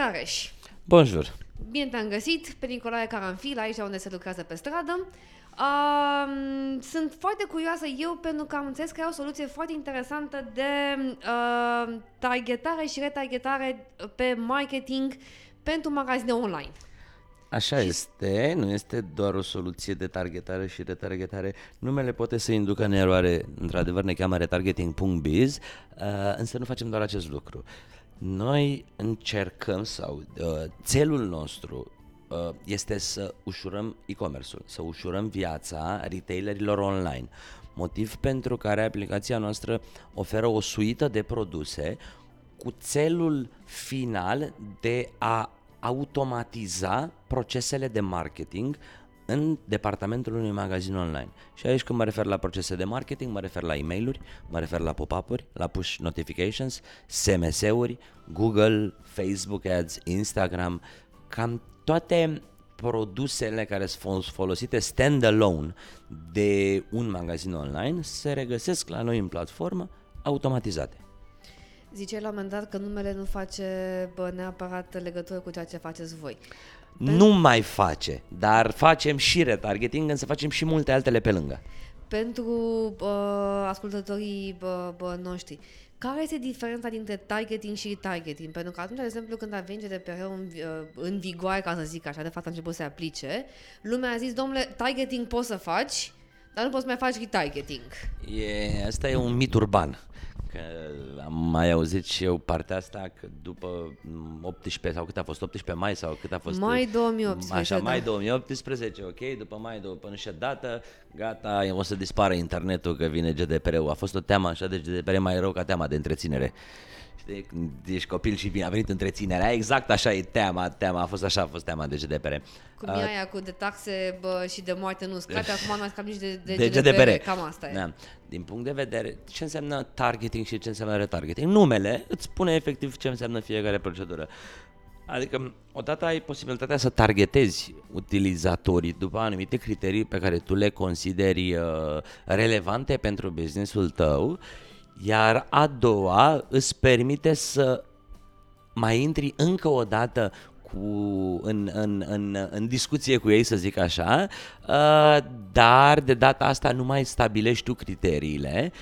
Rareș. Bonjour! Bine te-am găsit pe Nicolae Caranfil, aici unde se lucrează pe stradă. Uh, sunt foarte curioasă eu pentru că am înțeles că e o soluție foarte interesantă de uh, targetare și retargetare pe marketing pentru magazine online. Așa este, nu este doar o soluție de targetare și retargetare. Numele poate să inducă în eroare, într-adevăr ne cheamă retargeting.biz, uh, însă nu facem doar acest lucru. Noi încercăm sau uh, țelul nostru uh, este să ușurăm e-commerce-ul, să ușurăm viața retailerilor online. Motiv pentru care aplicația noastră oferă o suită de produse cu țelul final de a automatiza procesele de marketing în departamentul unui magazin online. Și aici când mă refer la procese de marketing, mă refer la e mail mă refer la pop-up-uri, la push notifications, SMS-uri, Google, Facebook Ads, Instagram, cam toate produsele care sunt folosite standalone de un magazin online se regăsesc la noi în platformă automatizate. Ziceai la un moment dat că numele nu face bă, neapărat legătură cu ceea ce faceți voi. Nu mai face, dar facem și retargeting, însă facem și multe altele pe lângă. Pentru uh, ascultătorii bă, bă, noștri, care este diferența dintre targeting și retargeting? Pentru că atunci, de exemplu, când a venit GDPR-ul în, în vigoare, ca să zic așa, de fapt a început să se aplice, lumea a zis, domnule, targeting poți să faci, dar nu poți să mai faci retargeting. E, asta e un mit urban. Că am mai auzit și eu partea asta că după 18 sau cât a fost 18 mai sau cât a fost mai 2018 așa da. mai 2018 ok după mai după nu știu dată gata o să dispară internetul că vine GDPR-ul a fost o teamă așa de GDPR mai rău ca teama de întreținere Știi, când ești copil și bine, a venit întreținerea, exact așa e teama, teama, a fost așa, a fost teama de GDPR. Cum uh, e aia cu de taxe bă, și de moarte nu scade, acum nu mai scap nici de, de, de GDPR, GDPR, cam asta e. Da. Din punct de vedere, ce înseamnă targeting și ce înseamnă retargeting? Numele îți spune efectiv ce înseamnă fiecare procedură. Adică, odată ai posibilitatea să targetezi utilizatorii după anumite criterii pe care tu le consideri uh, relevante pentru businessul tău iar a doua îți permite să mai intri încă o dată cu, în, în, în, în discuție cu ei, să zic așa, uh, dar de data asta nu mai stabilești tu criteriile,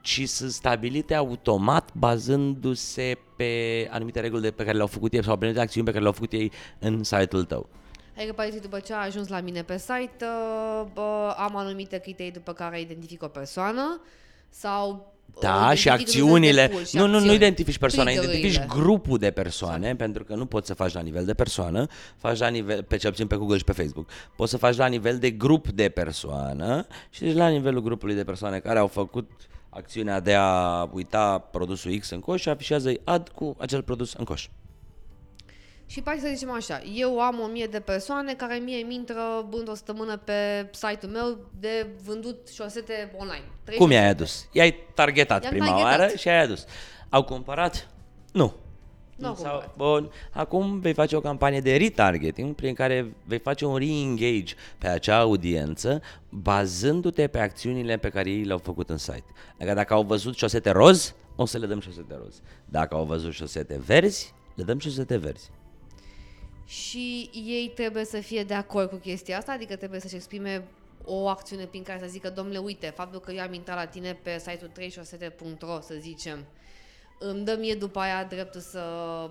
ci sunt stabilite automat bazându-se pe anumite reguli de pe care le-au făcut ei sau pe anumite acțiuni pe care le-au făcut ei în site-ul tău. Adică, practic, după ce a ajuns la mine pe site, uh, bă, am anumite criterii după care identific o persoană sau da, și acțiunile. Și nu, nu, nu identifici persoana, identifici grupul de persoane, exact. pentru că nu poți să faci la nivel de persoană, faci la nivel, pe ce pe Google și pe Facebook. Poți să faci la nivel de grup de persoană și deci la nivelul grupului de persoane care au făcut acțiunea de a uita produsul X în coș și afișează ad cu acel produs în coș. Și pai să zicem așa, eu am o mie de persoane care mie îmi intră într-o săptămână pe site-ul meu de vândut șosete online. Cum i-ai adus? I-ai targetat I-am prima targetat. oară și ai adus. Au cumpărat? Nu. Nu Sau, bun, acum vei face o campanie de retargeting prin care vei face un re-engage pe acea audiență bazându-te pe acțiunile pe care ei le-au făcut în site. Adică dacă au văzut șosete roz, o să le dăm șosete roz. Dacă au văzut șosete verzi, le dăm șosete verzi și ei trebuie să fie de acord cu chestia asta, adică trebuie să-și exprime o acțiune prin care să zică, domnule, uite, faptul că eu am intrat la tine pe site-ul 36.ro, să zicem, îmi dă mie după aia dreptul să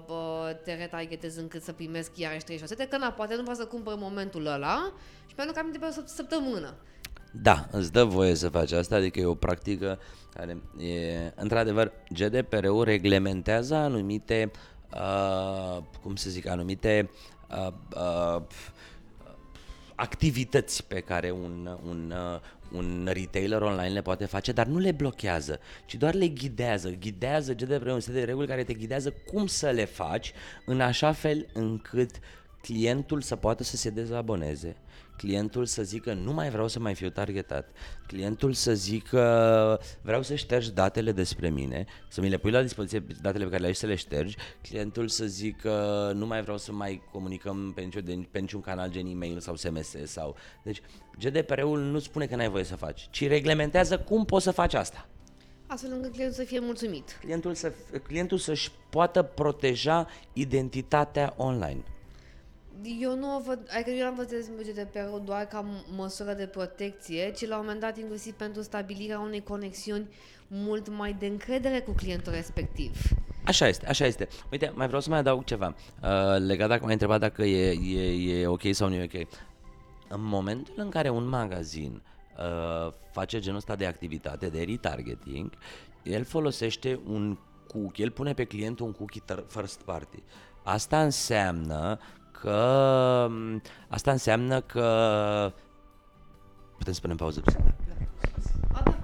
bă, te retargetez încât să primesc iarăși 36, că na, poate nu vreau să cumpăr momentul ăla și pentru că am pe o săptămână. Da, îți dă voie să faci asta, adică e o practică care e, într-adevăr, GDPR-ul reglementează anumite uh, cum să zic, anumite uh, uh, activități pe care un, un, uh, un retailer online le poate face, dar nu le blochează, ci doar le ghidează. Ghidează GDPR un set de reguli care te ghidează cum să le faci în așa fel încât clientul să poată să se dezaboneze, clientul să zică nu mai vreau să mai fiu targetat, clientul să zică vreau să ștergi datele despre mine, să mi le pui la dispoziție datele pe care le ai să le ștergi, clientul să zică nu mai vreau să mai comunicăm pe niciun, pe niciun canal gen e-mail sau SMS sau... Deci GDPR-ul nu spune că n-ai voie să faci, ci reglementează cum poți să faci asta. Astfel încât clientul să fie mulțumit. Clientul, să, clientul să-și poată proteja identitatea online. Eu nu o văd, adică eu am văzut GDPR-ul doar ca măsură de protecție, ci la un moment dat inclusiv pentru stabilirea unei conexiuni mult mai de încredere cu clientul respectiv. Așa este, așa este. Uite, mai vreau să mai adaug ceva. Uh, legat dacă m-ai întrebat dacă e, e, e ok sau nu e ok. În momentul în care un magazin uh, face genul ăsta de activitate de retargeting, el folosește un cookie, el pune pe client un cookie first party. Asta înseamnă că asta înseamnă că putem spune în pauză. A, da.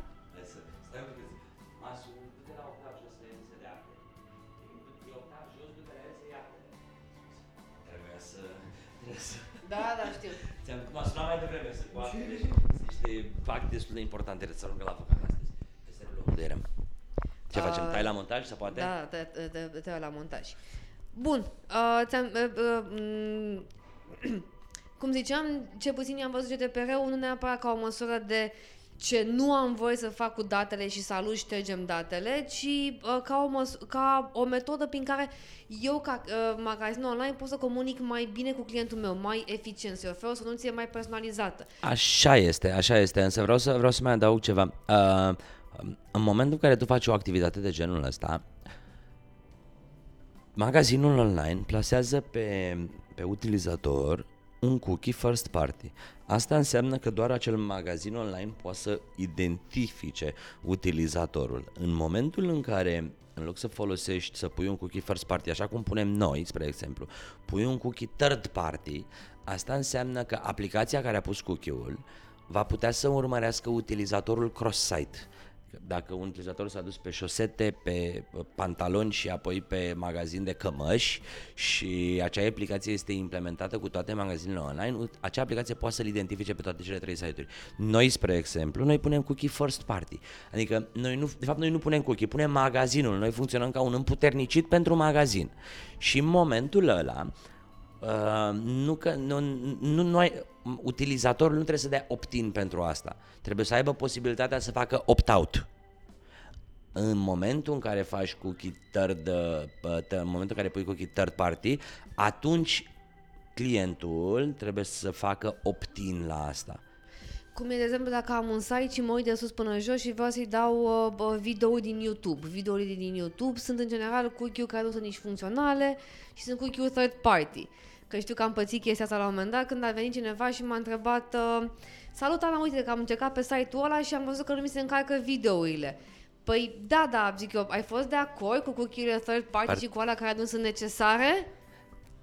Da, da, știu. Ți-am m-a sunat mai devreme să poate, deci niște fac destul de importante să ajungă la avocat astăzi. Este unde eram. Ce uh, facem? Tai la montaj să poate? Da, te, te, te, te la montaj. Bun, uh, ți-am, uh, uh, cum ziceam, ce puțin am văzut GDPR-ul nu neapărat ca o măsură de ce nu am voie să fac cu datele și să alu ștergem datele, ci uh, ca, o măs- ca o metodă prin care eu, ca uh, magazin online, pot să comunic mai bine cu clientul meu, mai eficient, să ofer o soluție mai personalizată. Așa este, așa este, însă vreau să, vreau să mai adaug ceva. Uh, în momentul în care tu faci o activitate de genul ăsta, magazinul online plasează pe, pe utilizator un cookie first party. Asta înseamnă că doar acel magazin online poate să identifice utilizatorul. În momentul în care în loc să folosești, să pui un cookie first party, așa cum punem noi, spre exemplu, pui un cookie third party, asta înseamnă că aplicația care a pus cookie-ul va putea să urmărească utilizatorul cross-site dacă un utilizator s-a dus pe șosete, pe pantaloni și apoi pe magazin de cămăși și acea aplicație este implementată cu toate magazinele online, acea aplicație poate să-l identifice pe toate cele trei site-uri. Noi, spre exemplu, noi punem cookie first party. Adică, noi nu, de fapt, noi nu punem cookie, punem magazinul. Noi funcționăm ca un împuternicit pentru magazin. Și în momentul ăla, Uh, nu că nu, nu, nu ai, utilizatorul nu trebuie să dea opt-in pentru asta. Trebuie să aibă posibilitatea să facă opt-out. În momentul în care faci cookie third, uh, în momentul în care pui cookie third party, atunci clientul trebuie să facă opt-in la asta. Cum e, de exemplu, dacă am un site și mă uit de sus până jos și vreau să-i dau uh, video din YouTube. Videourile din YouTube sunt în general cookie care nu sunt nici funcționale și sunt cookie third party. Că știu că am pățit chestia asta la un moment dat când a venit cineva și m-a întrebat uh, Salut, Ana, uite că am încercat pe site-ul ăla și am văzut că nu mi se încarcă videourile. Păi da, da, zic eu, ai fost de acord cu cookie-urile third party Par- și cu alea care nu sunt necesare?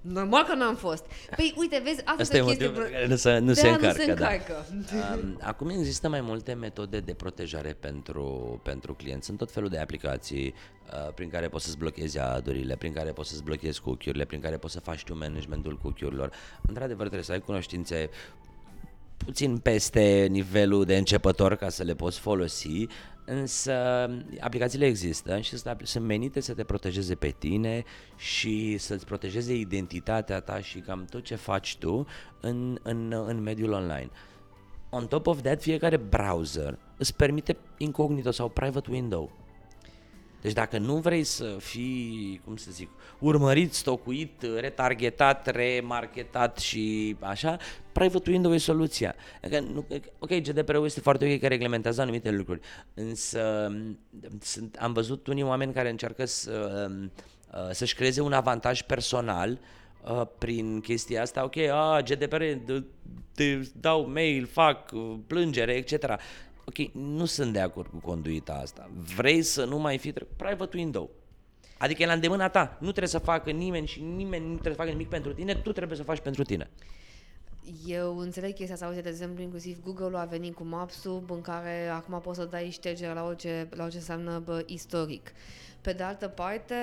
Normal că n-am fost. Păi uite, vezi, asta, asta e chestie... care nu se, nu se încarcă. Nu se încarcă. Da. Um, acum există mai multe metode de protejare pentru, pentru clienți. Sunt tot felul de aplicații uh, prin care poți să-ți blochezi adurile, prin care poți să-ți blochezi cookie-urile, prin care poți să faci tu managementul cookie-urilor. Într-adevăr, trebuie să ai cunoștințe puțin peste nivelul de începător ca să le poți folosi, însă aplicațiile există și sunt menite să te protejeze pe tine și să-ți protejeze identitatea ta și cam tot ce faci tu în, în, în mediul online. On top of that, fiecare browser îți permite incognito sau private window. Deci dacă nu vrei să fii, cum să zic, urmărit, stocuit, retargetat, remarketat și așa, private window e soluția. Adică, nu, ok, GDPR-ul este foarte ok că reglementează anumite lucruri, însă sunt, am văzut unii oameni care încearcă să, uh, să-și creeze un avantaj personal uh, prin chestia asta, ok, a, GDPR, te dau mail, fac plângere, etc ok, nu sunt de acord cu conduita asta. Vrei să nu mai fi private window. Adică e la îndemâna ta. Nu trebuie să facă nimeni și nimeni nu trebuie să facă nimic pentru tine, tu trebuie să faci pentru tine. Eu înțeleg chestia asta, uite, de exemplu, inclusiv Google a venit cu Maps-ul în care acum poți să dai ștergere la orice, la orice înseamnă bă, istoric. Uh, pe de altă parte...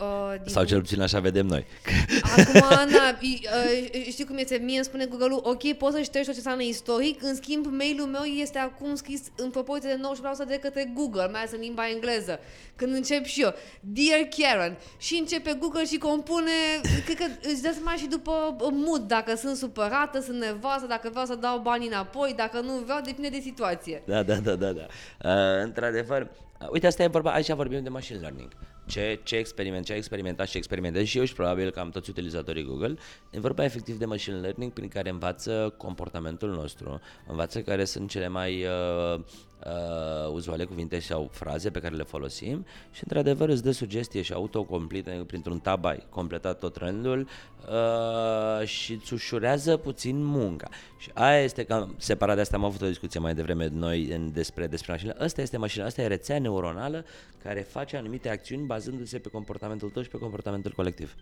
Uh, din Sau cel puțin așa vedem noi. Acum, Ana, uh, știi cum este? Mie îmi spune Google-ul, ok, poți să ștergi tot ce înseamnă istoric, în schimb, mail-ul meu este acum scris în proporție de 94% de către Google, mai ales în limba engleză. Când încep și eu, Dear Karen, și începe Google și compune, cred că îți dă seama și după mood, dacă sunt supărată, sunt nervoasă, dacă vreau să dau bani înapoi, dacă nu vreau, depinde de situație. Da, da, da, da. da. Uh, într-adevăr, Uite, asta e vorba, aici vorbim de machine learning. Ce, ce experiment, ce a experimentat și experimentez și eu și probabil că am toți utilizatorii Google, e vorba efectiv de machine learning prin care învață comportamentul nostru, învață care sunt cele mai uh, uh, uzuale cuvinte sau fraze pe care le folosim și într-adevăr îți dă sugestie și autocomplete printr-un tab ai completat tot rândul uh, și îți ușurează puțin munca. Și aia este că separat de asta am avut o discuție mai devreme noi în, despre, despre mașină. Asta este mașina, asta e rețea neuronală care face anumite acțiuni bazându-se pe comportamentul tău și pe comportamentul colectiv.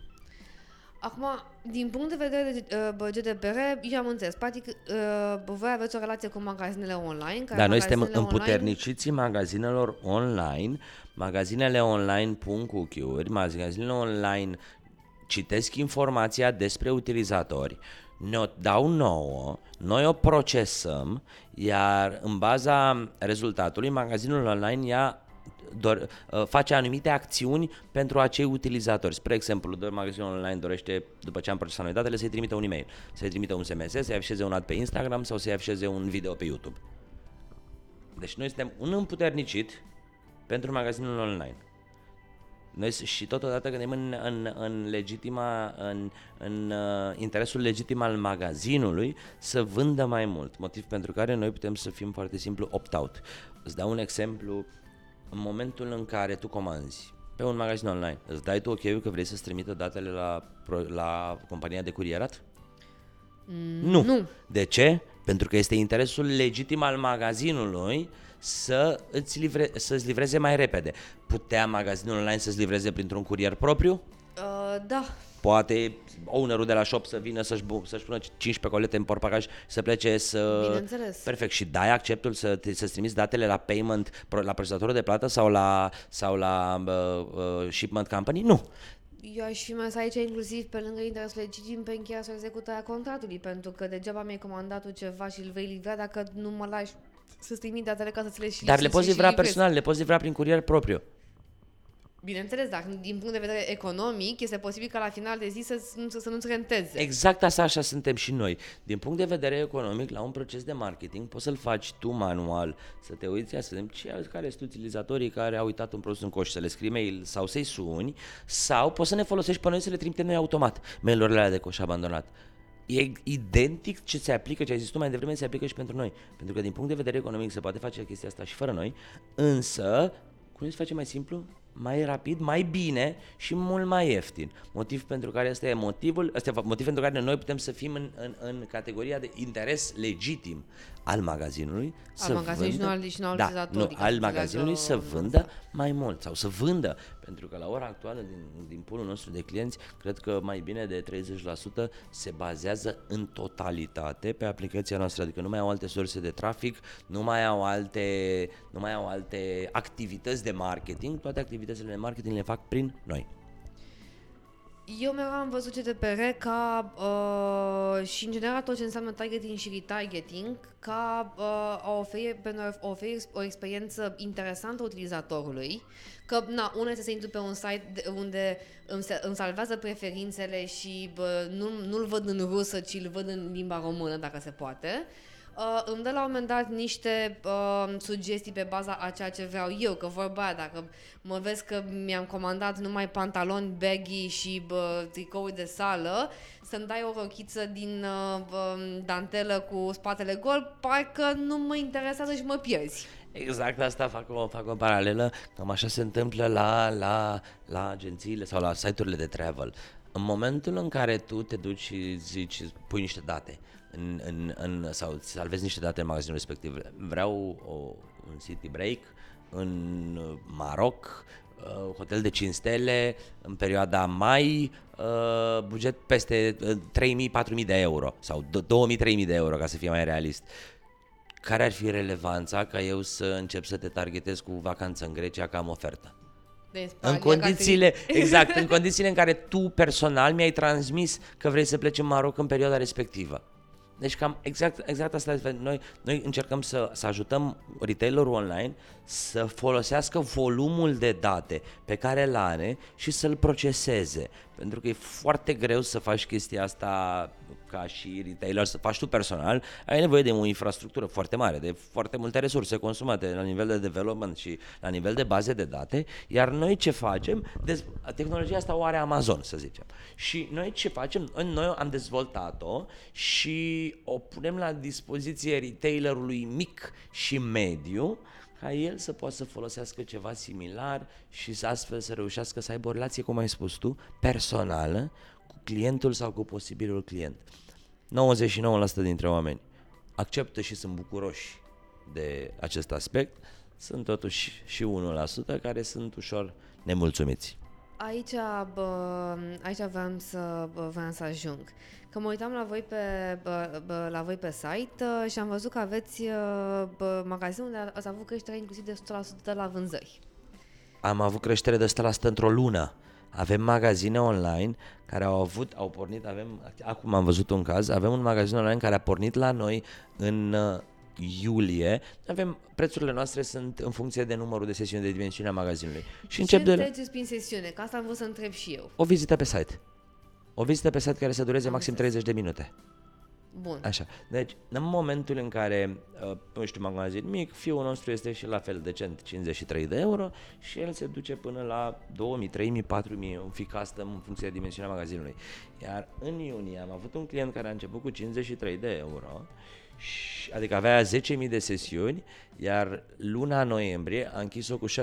Acum, din punct de vedere de uh, GDPR, eu am înțeles. Practic, uh, voi aveți o relație cu magazinele online. Care da, noi suntem magazinele împuterniciții magazinelor online. Magazinele online pun cookie-uri, magazinele online citesc informația despre utilizatori, ne-o dau nouă, noi o procesăm, iar în baza rezultatului, magazinul online ia dor, uh, face anumite acțiuni pentru acei utilizatori. Spre exemplu, de magazinul online dorește, după ce am procesat noi datele, să-i trimită un e-mail, să-i trimită un SMS, să-i afișeze un ad pe Instagram sau să-i afișeze un video pe YouTube. Deci noi suntem un împuternicit pentru magazinul online. Noi și totodată gândim în, în, în legitima, în, în uh, interesul legitim al magazinului să vândă mai mult, motiv pentru care noi putem să fim foarte simplu opt-out. Îți dau un exemplu, în momentul în care tu comanzi pe un magazin online, îți dai tu ok că vrei să-ți trimită datele la, la compania de curierat? Mm, nu. nu. De ce? Pentru că este interesul legitim al magazinului să îți livre, să-ți livreze mai repede. Putea magazinul online să-ți livreze printr-un curier propriu? Uh, da. Poate ownerul de la shop să vină să-și, să-și pună 15 colete în portbagaj să plece să... Bineînțeles. Perfect. Și dai acceptul să, să-ți trimiți datele la payment, la procesatorul de plată sau la, sau la uh, uh, shipment company? Nu. Eu aș fi mers aici inclusiv pe lângă interesul legitim pe încheia sau executarea contractului, pentru că degeaba mi-ai comandat tu ceva și îl vei livra dacă nu mă lași să-ți trimit datele ca să-ți le și Dar le poți livra livrezi. personal, le poți livra prin curier propriu. Bineînțeles, dar din punct de vedere economic, este posibil ca la final de zi să, să, să nu-ți renteze. Exact așa, așa suntem și noi. Din punct de vedere economic, la un proces de marketing, poți să-l faci tu manual, să te uiți, să vedem ce, care sunt utilizatorii care au uitat un produs în coș, să le scrii mail sau să-i suni, sau poți să ne folosești pe noi să le trimitem noi automat mail-urile alea de coș abandonat. E identic ce se aplică, ce ai zis tu mai devreme, se aplică și pentru noi. Pentru că din punct de vedere economic se poate face chestia asta și fără noi, însă, cum se face mai simplu? Mai rapid, mai bine și mult mai ieftin. Motiv pentru care este motivul, este motiv pentru care noi putem să fim în, în, în categoria de interes legitim al magazinului al să magazinului vândă, și nu al, și nu al da, utilizatorii, nu, ca al să magazinului să înțeleagă- vândă mai mult sau să vândă, pentru că la ora actuală din, din poolul nostru de clienți, cred că mai bine de 30% se bazează în totalitate pe aplicația noastră, adică nu mai au alte surse de trafic, nu mai au alte, nu mai au alte activități de marketing, toate activitățile de marketing le fac prin noi. Eu mereu am văzut GDPR ca uh, și în general tot ce înseamnă targeting și retargeting ca uh, a oferi, pentru a oferi o experiență interesantă utilizatorului că na, una este să intru pe un site de- unde îmi, se- îmi salvează preferințele și bă, nu, nu-l văd în rusă, ci îl văd în limba română dacă se poate Uh, îmi dă la un moment dat niște uh, sugestii pe baza a ceea ce vreau eu, că vorba aia, dacă mă vezi că mi-am comandat numai pantaloni baggy și bă, tricouri de sală, să-mi dai o rochiță din uh, bă, dantelă cu spatele gol, parcă nu mă interesează și mă pierzi. Exact asta fac o, fac o paralelă, cam așa se întâmplă la, la, la agențiile sau la site-urile de travel. În momentul în care tu te duci și zici, pui niște date în, în, în, sau îți salvezi niște date în magazinul respectiv, vreau o, un city break în Maroc, uh, hotel de 5 stele, în perioada mai, uh, buget peste uh, 3.000-4.000 de euro sau 2.000-3.000 de euro, ca să fie mai realist care ar fi relevanța ca eu să încep să te targetez cu vacanță în Grecia ca am ofertă? De În condițiile, exact, în condițiile în care tu personal mi-ai transmis că vrei să pleci în Maroc în perioada respectivă. Deci cam exact, exact asta este. Noi, noi încercăm să, să ajutăm retailerul online să folosească volumul de date pe care îl are și să-l proceseze. Pentru că e foarte greu să faci chestia asta ca și retailer, să faci tu personal, ai nevoie de o infrastructură foarte mare, de foarte multe resurse consumate la nivel de development și la nivel de baze de date, iar noi ce facem, dez- tehnologia asta o are Amazon, să zicem. Și noi ce facem, noi am dezvoltat-o și o punem la dispoziție retailerului mic și mediu, ca el să poată să folosească ceva similar și să astfel să reușească să aibă o relație, cum ai spus tu, personală cu clientul sau cu posibilul client. 99% dintre oameni acceptă și sunt bucuroși de acest aspect, sunt totuși și 1% care sunt ușor nemulțumiți. Aici, bă, aici vreau să, bă, vreau să ajung. Că mă uitam la voi pe, bă, bă, la voi pe site uh, și am văzut că aveți uh, bă, magazinul unde ați avut creștere inclusiv de 100% la vânzări. Am avut creștere de 100% într-o lună. Avem magazine online care au avut, au pornit, avem, acum am văzut un caz, avem un magazin online care a pornit la noi în uh, iulie, avem, prețurile noastre sunt în funcție de numărul de sesiuni de dimensiunea magazinului. Și Ce încep de la, înțelegeți prin sesiune? Că asta am vrut să întreb și eu. o vizită pe site. O vizită pe site care să dureze Am maxim înțeles. 30 de minute. Bun. Așa. Deci, în momentul în care, uh, nu știu, magazin mic, fiul nostru este și la fel decent, 53 de euro și el se duce până la 2000, 3000, 4000, un fi custom în funcție de dimensiunea magazinului. Iar în iunie am avut un client care a început cu 53 de euro, și, adică avea 10.000 de sesiuni, iar luna noiembrie a închis-o cu 650.000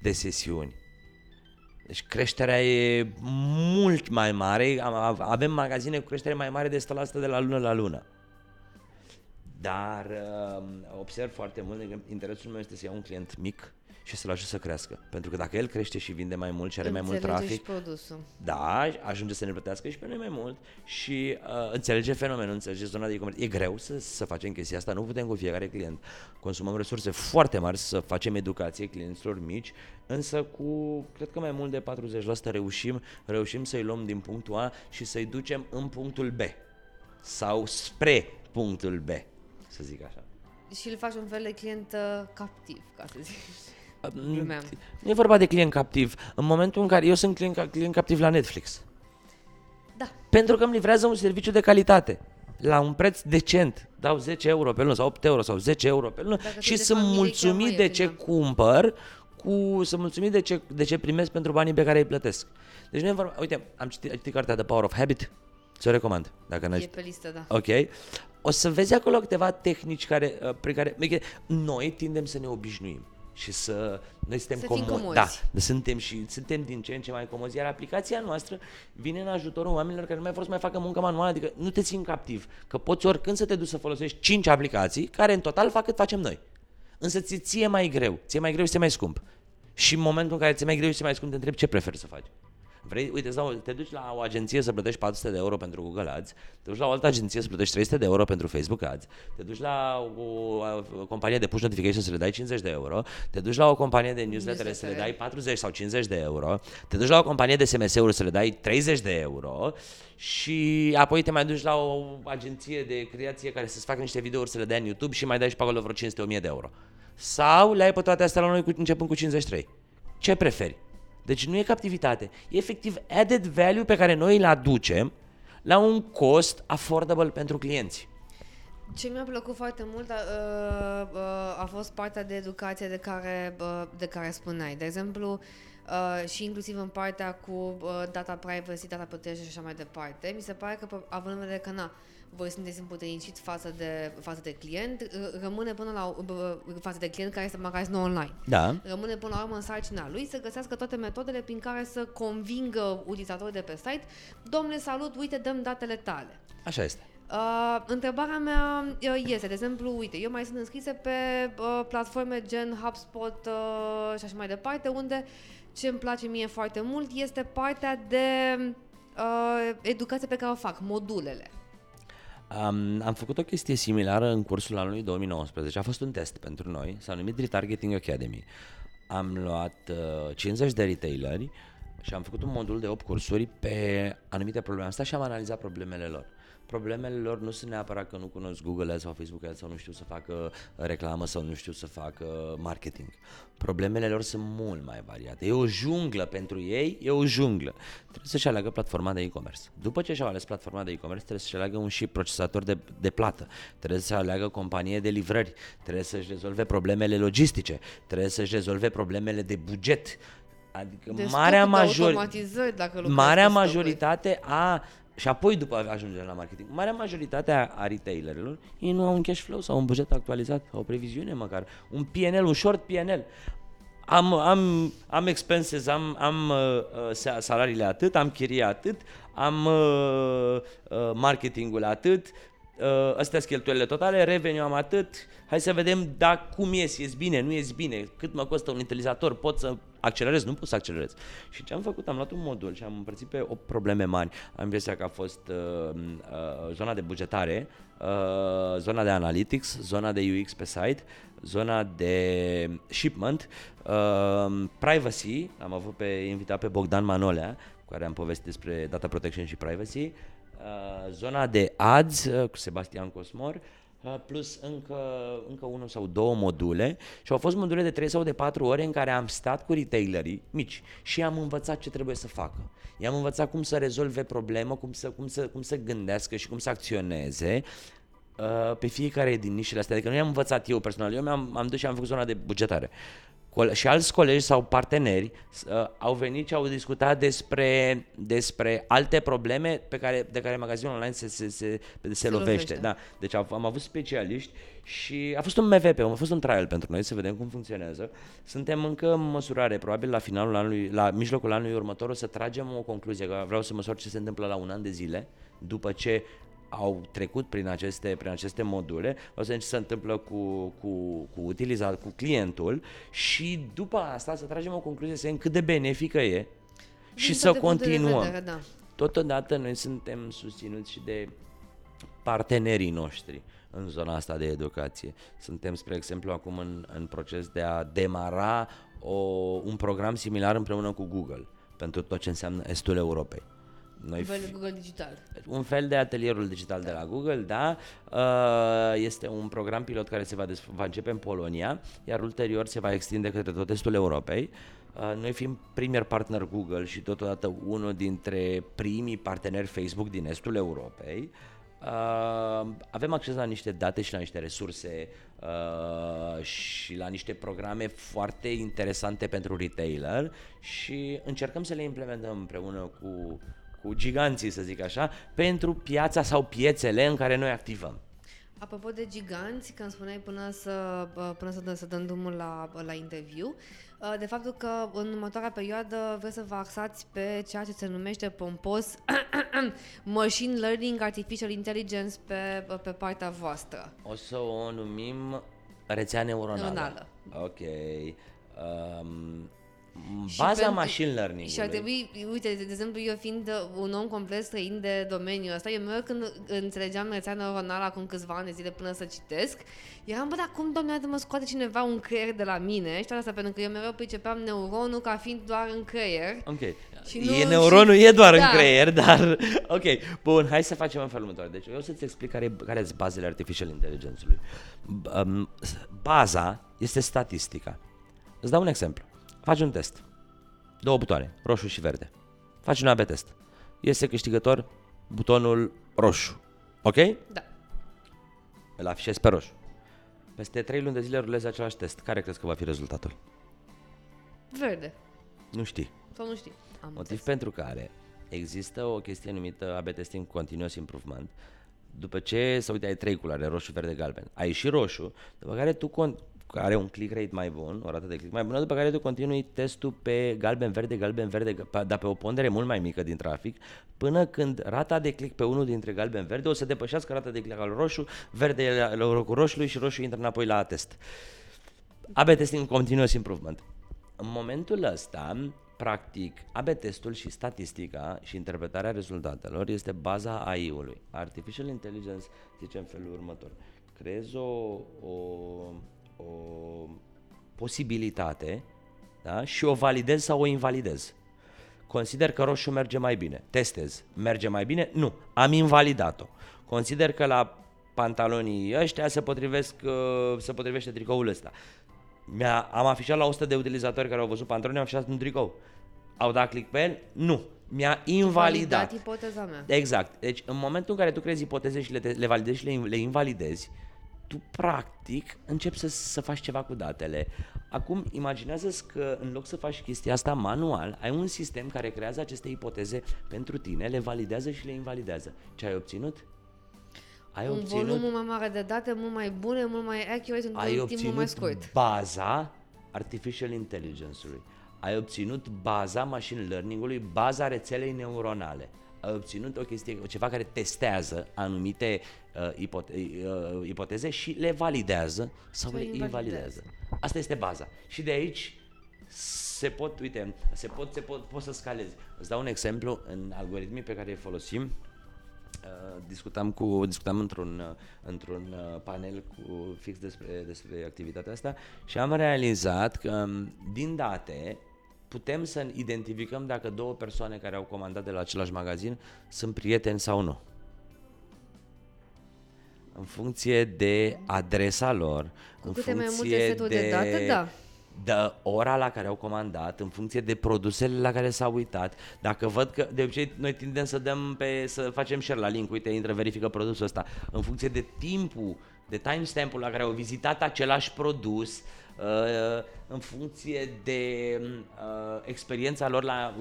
de sesiuni. Deci creșterea e mult mai mare, am- avem magazine cu creștere mai mare de 100% de la lună la lună. Dar uh, observ foarte mult că interesul meu este să iau un client mic și să-l ajut să crească. Pentru că dacă el crește și vinde mai mult și are mai mult Înțelege trafic, și produsul. da, ajunge să ne plătească și pe noi mai mult și uh, înțelege fenomenul, înțelege zona de e-commerce. E greu să, să facem chestia asta, nu putem cu fiecare client. Consumăm resurse foarte mari să facem educație clienților mici, însă cu, cred că mai mult de 40% reușim, reușim să-i luăm din punctul A și să-i ducem în punctul B sau spre punctul B, să zic așa. Și îl faci un fel de client uh, captiv, ca să zic. Glumeam. Nu e vorba de client captiv. În momentul în care eu sunt client, ca- client captiv la Netflix, Da. Pentru că îmi livrează un serviciu de calitate la un preț decent. Dau 10 euro pe lună sau 8 euro sau 10 euro pe lună Dacă și tu de sunt familie, chiar mai mulțumit de ce ieftin, da. cumpăr cu sunt mulțumit de ce, de ce primesc pentru banii pe care îi plătesc. Deci nu e vorba, uite, am citit, am citit cartea The Power of Habit, ți-o recomand, dacă n-ai E pe listă, da. Ok? O să vezi acolo câteva tehnici care, uh, prin care adică noi tindem să ne obișnuim și să noi suntem Să fim como- comozi. Da, suntem și suntem din ce în ce mai comozi, iar aplicația noastră vine în ajutorul oamenilor care nu mai vor să mai facă muncă manuală, adică nu te țin captiv, că poți oricând să te duci să folosești 5 aplicații care în total fac cât facem noi. Însă ți ție mai greu, ție mai greu și ți mai scump. Și în momentul în care ți mai greu și ți mai scump, te întreb ce preferi să faci. Vrei, uite, îți dau, te duci la o agenție să plătești 400 de euro pentru Google Ads, te duci la o altă agenție să plătești 300 de euro pentru Facebook Ads, te duci la o, o companie de push notification să le dai 50 de euro, te duci la o companie de newsletter să le dai 40 sau 50 de euro, te duci la o companie de SMS-uri să le dai 30 de euro și apoi te mai duci la o agenție de creație care să-ți facă niște videouri să le dai în YouTube și mai dai și pe acolo vreo 500-1000 de euro. Sau le ai pe toate astea la noi cu, începând cu 53. Ce preferi? Deci nu e captivitate, e efectiv added value pe care noi îl aducem la un cost affordable pentru clienți. Ce mi-a plăcut foarte mult a, uh, uh, a fost partea de educație de care, uh, de care spuneai. De exemplu, uh, și inclusiv în partea cu uh, data privacy, data protecție și așa mai departe. Mi se pare că, p- având în vedere că, na, voi sunteți împuternicit față de, față de client, r- rămâne până la, uh, față de client care este magazinul online. Da. Rămâne până la urmă în sarcina lui să găsească toate metodele prin care să convingă utilizatorii de pe site Domnule, salut, uite, dăm datele tale. Așa este. Uh, întrebarea mea uh, este, de exemplu, uite, eu mai sunt înscrise pe uh, platforme gen HubSpot uh, și așa mai departe, unde ce îmi place mie foarte mult este partea de uh, educație pe care o fac, modulele. Um, am făcut o chestie similară în cursul anului 2019. A fost un test pentru noi, s-a numit Retargeting Academy. Am luat uh, 50 de retaileri și am făcut un modul de 8 cursuri pe anumite probleme. Am stat și am analizat problemele lor. Problemele lor nu sunt neapărat că nu cunosc Google Ads sau Facebook Ads sau nu știu să facă reclamă sau nu știu să facă marketing. Problemele lor sunt mult mai variate. E o junglă pentru ei, e o junglă. Trebuie să-și aleagă platforma de e-commerce. După ce și-au ales platforma de e-commerce, trebuie să-și aleagă un și procesator de, de plată, trebuie să aleagă companie de livrări, trebuie să-și rezolve problemele logistice, trebuie să-și rezolve problemele de buget, Adică De marea, stocuri, de major... automatizări, dacă lucrezi marea cu stocuri. majoritate a și apoi după ajungem la marketing. Marea majoritate a, a retailerilor, ei nu au un cash flow sau un buget actualizat, au o previziune măcar, un PNL, un short PNL. Am, am, am expenses, am, am uh, uh, sa- salariile atât, am chirie atât, am uh, uh, marketingul atât, uh, astea sunt cheltuielile totale, revenue am atât, hai să vedem dacă cum ies, ies bine, nu ies bine, cât mă costă un utilizator, pot să accelerez, nu pot să accelerez. Și ce am făcut? Am luat un modul și am împărțit pe 8 probleme mari. Am impresia că a fost uh, uh, zona de bugetare, uh, zona de analytics, zona de UX pe site, zona de shipment, uh, privacy, am avut pe invitat pe Bogdan Manolea, cu care am povestit despre data protection și privacy, uh, zona de ads uh, cu Sebastian Cosmor, uh, plus încă, încă unul sau două module și au fost module de 3 sau de 4 ore în care am stat cu retailerii mici și am învățat ce trebuie să facă. I-am învățat cum să rezolve problemă, cum să, cum să, cum să gândească și cum să acționeze uh, pe fiecare din nișele astea. Adică nu i-am învățat eu personal, eu mi-am am dus și am făcut zona de bugetare. Cole- și alți colegi sau parteneri uh, au venit și au discutat despre, despre alte probleme pe care, de care magazinul online se, se, se, se, se lovește. lovește. Da. Deci am, am avut specialiști și a fost un MVP, a fost un trial pentru noi să vedem cum funcționează. Suntem încă în măsurare, probabil la finalul anului, la mijlocul anului următor o să tragem o concluzie, că vreau să măsor ce se întâmplă la un an de zile, după ce au trecut prin aceste, prin aceste module, o să vedem ce se întâmplă cu, cu, cu utilizat, cu clientul și după asta să tragem o concluzie să vedem cât de benefică e și Din să toate punctele de continuăm. vedere, da. Totodată noi suntem susținuți și de partenerii noștri în zona asta de educație. Suntem, spre exemplu, acum în, în proces de a demara o, un program similar împreună cu Google pentru tot ce înseamnă estul Europei. Noi Un fel de Google digital. un fel de atelierul digital de la Google, da. Uh, Este un program pilot care se va, des- va începe în Polonia, iar ulterior se va extinde către tot estul Europei. Uh, Noi fim premier partner Google și totodată unul dintre primii parteneri Facebook din estul Europei. Uh, avem acces la niște date și la niște resurse uh, și la niște programe foarte interesante pentru retailer și încercăm să le implementăm împreună cu, cu giganții, să zic așa, pentru piața sau piețele în care noi activăm. Apropo de giganți, când spuneai până să, bă, până să, dă- să dăm drumul la, la interviu, uh, de faptul că în următoarea perioadă vreți să vă axați pe ceea ce se numește pompos Machine Learning, Artificial Intelligence pe, pe partea voastră. O să o numim rețea neuronală. Neuronală. Ok. Um, Și baza pentru- machine learning. Și ar trebui, uite, de exemplu, eu fiind uh, un om complet străin de domeniul ăsta, eu mereu când înțelegeam rețea neuronală acum câțiva ani de zile până să citesc, eram, bă, dar cum, doamne, mă scoate cineva un creier de la mine? Și tot asta pentru că eu mereu pricepeam neuronul ca fiind doar în creier. Ok. Și e nu- neuronul, și- e doar da. în creier, dar... Ok, bun, hai să facem în felul următor. Deci eu o să-ți explic care, care sunt bazele artificial intelligence-ului. B- um, baza este statistica. Îți dau un exemplu. Faci un test. Două butoane, roșu și verde. Faci un AB test. Este câștigător butonul roșu. Ok? Da. Îl afișezi pe roșu. Peste trei luni de zile rulezi același test. Care crezi că va fi rezultatul? Verde. Nu știi. Sau nu știi. Am Motiv înțeles. pentru care există o chestie numită AB testing continuous improvement. După ce, să uite, ai trei culoare, roșu, verde, galben. Ai și roșu, după care tu con- care are un click rate mai bun, o rată de click mai bună, după care tu continui testul pe galben, verde, galben, verde, pe- dar pe o pondere mult mai mică din trafic, până când rata de click pe unul dintre galben, verde o să depășească rata de click al roșu, verde e la locul roșului și roșu intră înapoi la test. AB testing continuous improvement. În momentul ăsta, practic, AB testul și statistica și interpretarea rezultatelor este baza AI-ului. Artificial Intelligence zice în felul următor. Creez o, o, o posibilitate da? și o validez sau o invalidez. Consider că roșu merge mai bine. Testez. Merge mai bine? Nu. Am invalidat-o. Consider că la pantalonii ăștia se, potrivesc, uh, se potrivește tricoul ăsta. Mi-a, am afișat la 100 de utilizatori care au văzut pantaloni, am afișat un tricou. Au dat click pe el? Nu. Mi-a invalidat. Validat ipoteza mea. Exact. Deci în momentul în care tu crezi ipoteze și le, le validezi și le, le invalidezi, tu practic începi să, să faci ceva cu datele. Acum imaginează-ți că în loc să faci chestia asta manual, ai un sistem care creează aceste ipoteze pentru tine, le validează și le invalidează. Ce ai obținut? Ai un obținut, volum mult mai mare de date, mult mai bune, mult mai accurate, într-un timp mult mai scurt. baza artificial intelligence-ului. Ai obținut baza machine learning-ului, baza rețelei neuronale ai obținut o chestie, ceva care testează anumite uh, ipote- uh, ipoteze și le validează sau le invalidează. invalidează. Asta este baza. Și de aici se pot, uite, se pot, se pot, pot să scalezi. Îți dau un exemplu în algoritmii pe care îi folosim. Uh, discutam cu discutam într-un uh, într-un uh, panel cu fix despre despre activitatea asta și am realizat că um, din date putem să identificăm dacă două persoane care au comandat de la același magazin sunt prieteni sau nu. În funcție de adresa lor, Cu în câte funcție mai multe seturi de, de date, da. De ora la care au comandat, în funcție de produsele la care s-au uitat. Dacă văd că, de obicei, noi tindem să dăm pe, să facem share la link, uite, intră, verifică produsul ăsta. În funcție de timpul, de timestamp-ul la care au vizitat același produs, uh, Uh, în funcție de uh, experiența lor la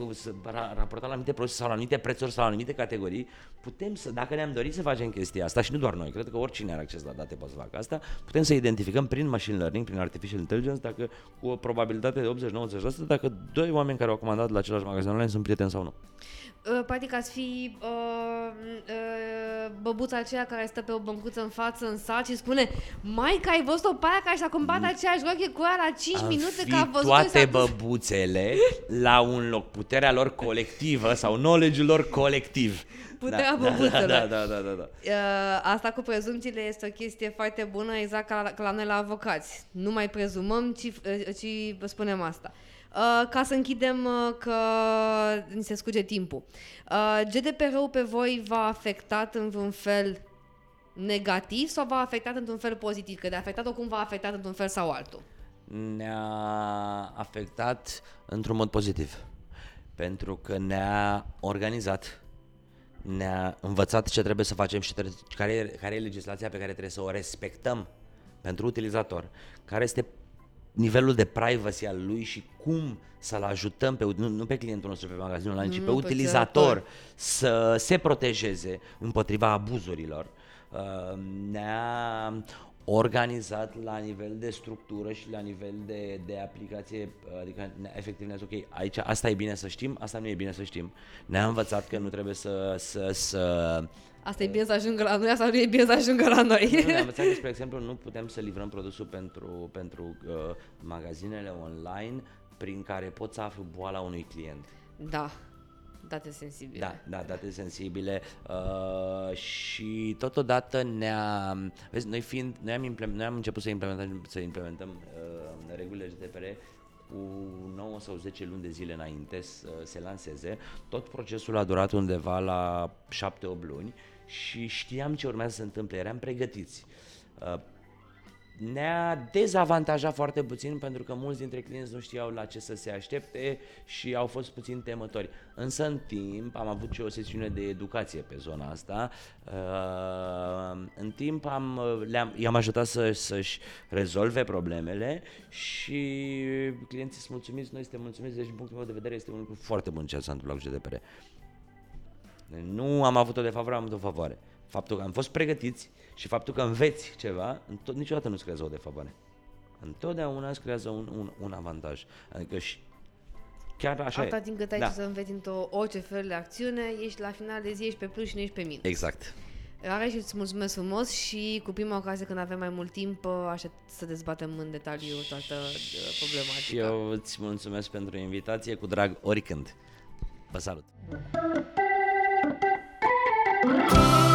raportat la anumite produse sau la anumite prețuri sau la anumite categorii, putem să, dacă ne-am dorit să facem chestia asta și nu doar noi, cred că oricine are acces la date poate să facă asta, putem să identificăm prin machine learning, prin artificial intelligence, dacă cu o probabilitate de 80-90%, dacă doi oameni care au comandat la același magazin online sunt prieteni sau nu. Uh, practic ați fi uh, uh, băbuța aceea care stă pe o băncuță în față în sat și spune Mai că ai văzut-o pe aia care și-a cumpărat aceeași rochie cu ea la 5 Am minute că a văzut toate băbuțele la un loc, puterea lor colectivă sau knowledge-ul lor colectiv. Puterea da, băbuțelor. Da, da, da, da, da. Uh, asta cu prezumțiile este o chestie foarte bună, exact ca la, ca la noi la avocați. Nu mai prezumăm, ci, uh, ci spunem asta. Uh, Uh, ca să închidem uh, că ni se scurge timpul. Uh, GDPR-ul pe voi v-a afectat în vreun fel negativ sau v-a afectat într-un fel pozitiv? Că de afectat-o cum v-a afectat într-un fel sau altul? Ne-a afectat într-un mod pozitiv. Pentru că ne-a organizat, ne-a învățat ce trebuie să facem și trebuie, care, e, care e legislația pe care trebuie să o respectăm pentru utilizator, care este nivelul de privacy al lui și cum să-l ajutăm pe, nu, nu pe clientul nostru pe magazinul online, ci pe utilizator să se protejeze împotriva abuzurilor. Uh, ne-a organizat la nivel de structură și la nivel de, de aplicație, adică efectiv ne ok, aici asta e bine să știm, asta nu e bine să știm. Ne-a învățat că nu trebuie să, să, să Asta e bine să ajungă la noi, asta nu e bine să ajungă la noi. Nu, am învățat că, spre exemplu, nu putem să livrăm produsul pentru, pentru uh, magazinele online prin care poți să afli boala unui client. Da, date sensibile. Da, da, date sensibile uh, și totodată ne-a, vezi, noi fiind, noi am, implement, noi am început să implementăm, să implementăm uh, regulile GDPR cu 9 sau 10 luni de zile înainte să se lanseze. Tot procesul a durat undeva la 7-8 luni și știam ce urmează să se întâmple, eram pregătiți. Uh, ne-a dezavantajat foarte puțin pentru că mulți dintre clienți nu știau la ce să se aștepte și au fost puțin temători. Însă în timp am avut și o sesiune de educație pe zona asta. Uh, în timp am, le-am, i-am ajutat să, să-și rezolve problemele și clienții sunt mulțumiți, noi suntem mulțumiți, deci din punctul meu de vedere este un lucru foarte bun ce s-a întâmplat cu GDPR. Nu am avut o defavoare, am avut o favoare. Faptul că am fost pregătiți și faptul că înveți ceva, tot, niciodată nu-ți creează o defavoare. Întotdeauna îți creează un, un, un avantaj. Adică și chiar așa Atâta timp cât ai da. să înveți într-o orice fel de acțiune, ești la final de zi, ești pe plus și nu ești pe minus. Exact. Are și îți mulțumesc frumos și cu prima ocazie când avem mai mult timp așa să dezbatem în detaliu toată uh, problematica. Și eu îți mulțumesc pentru invitație, cu drag oricând. Vă salut! Thank you.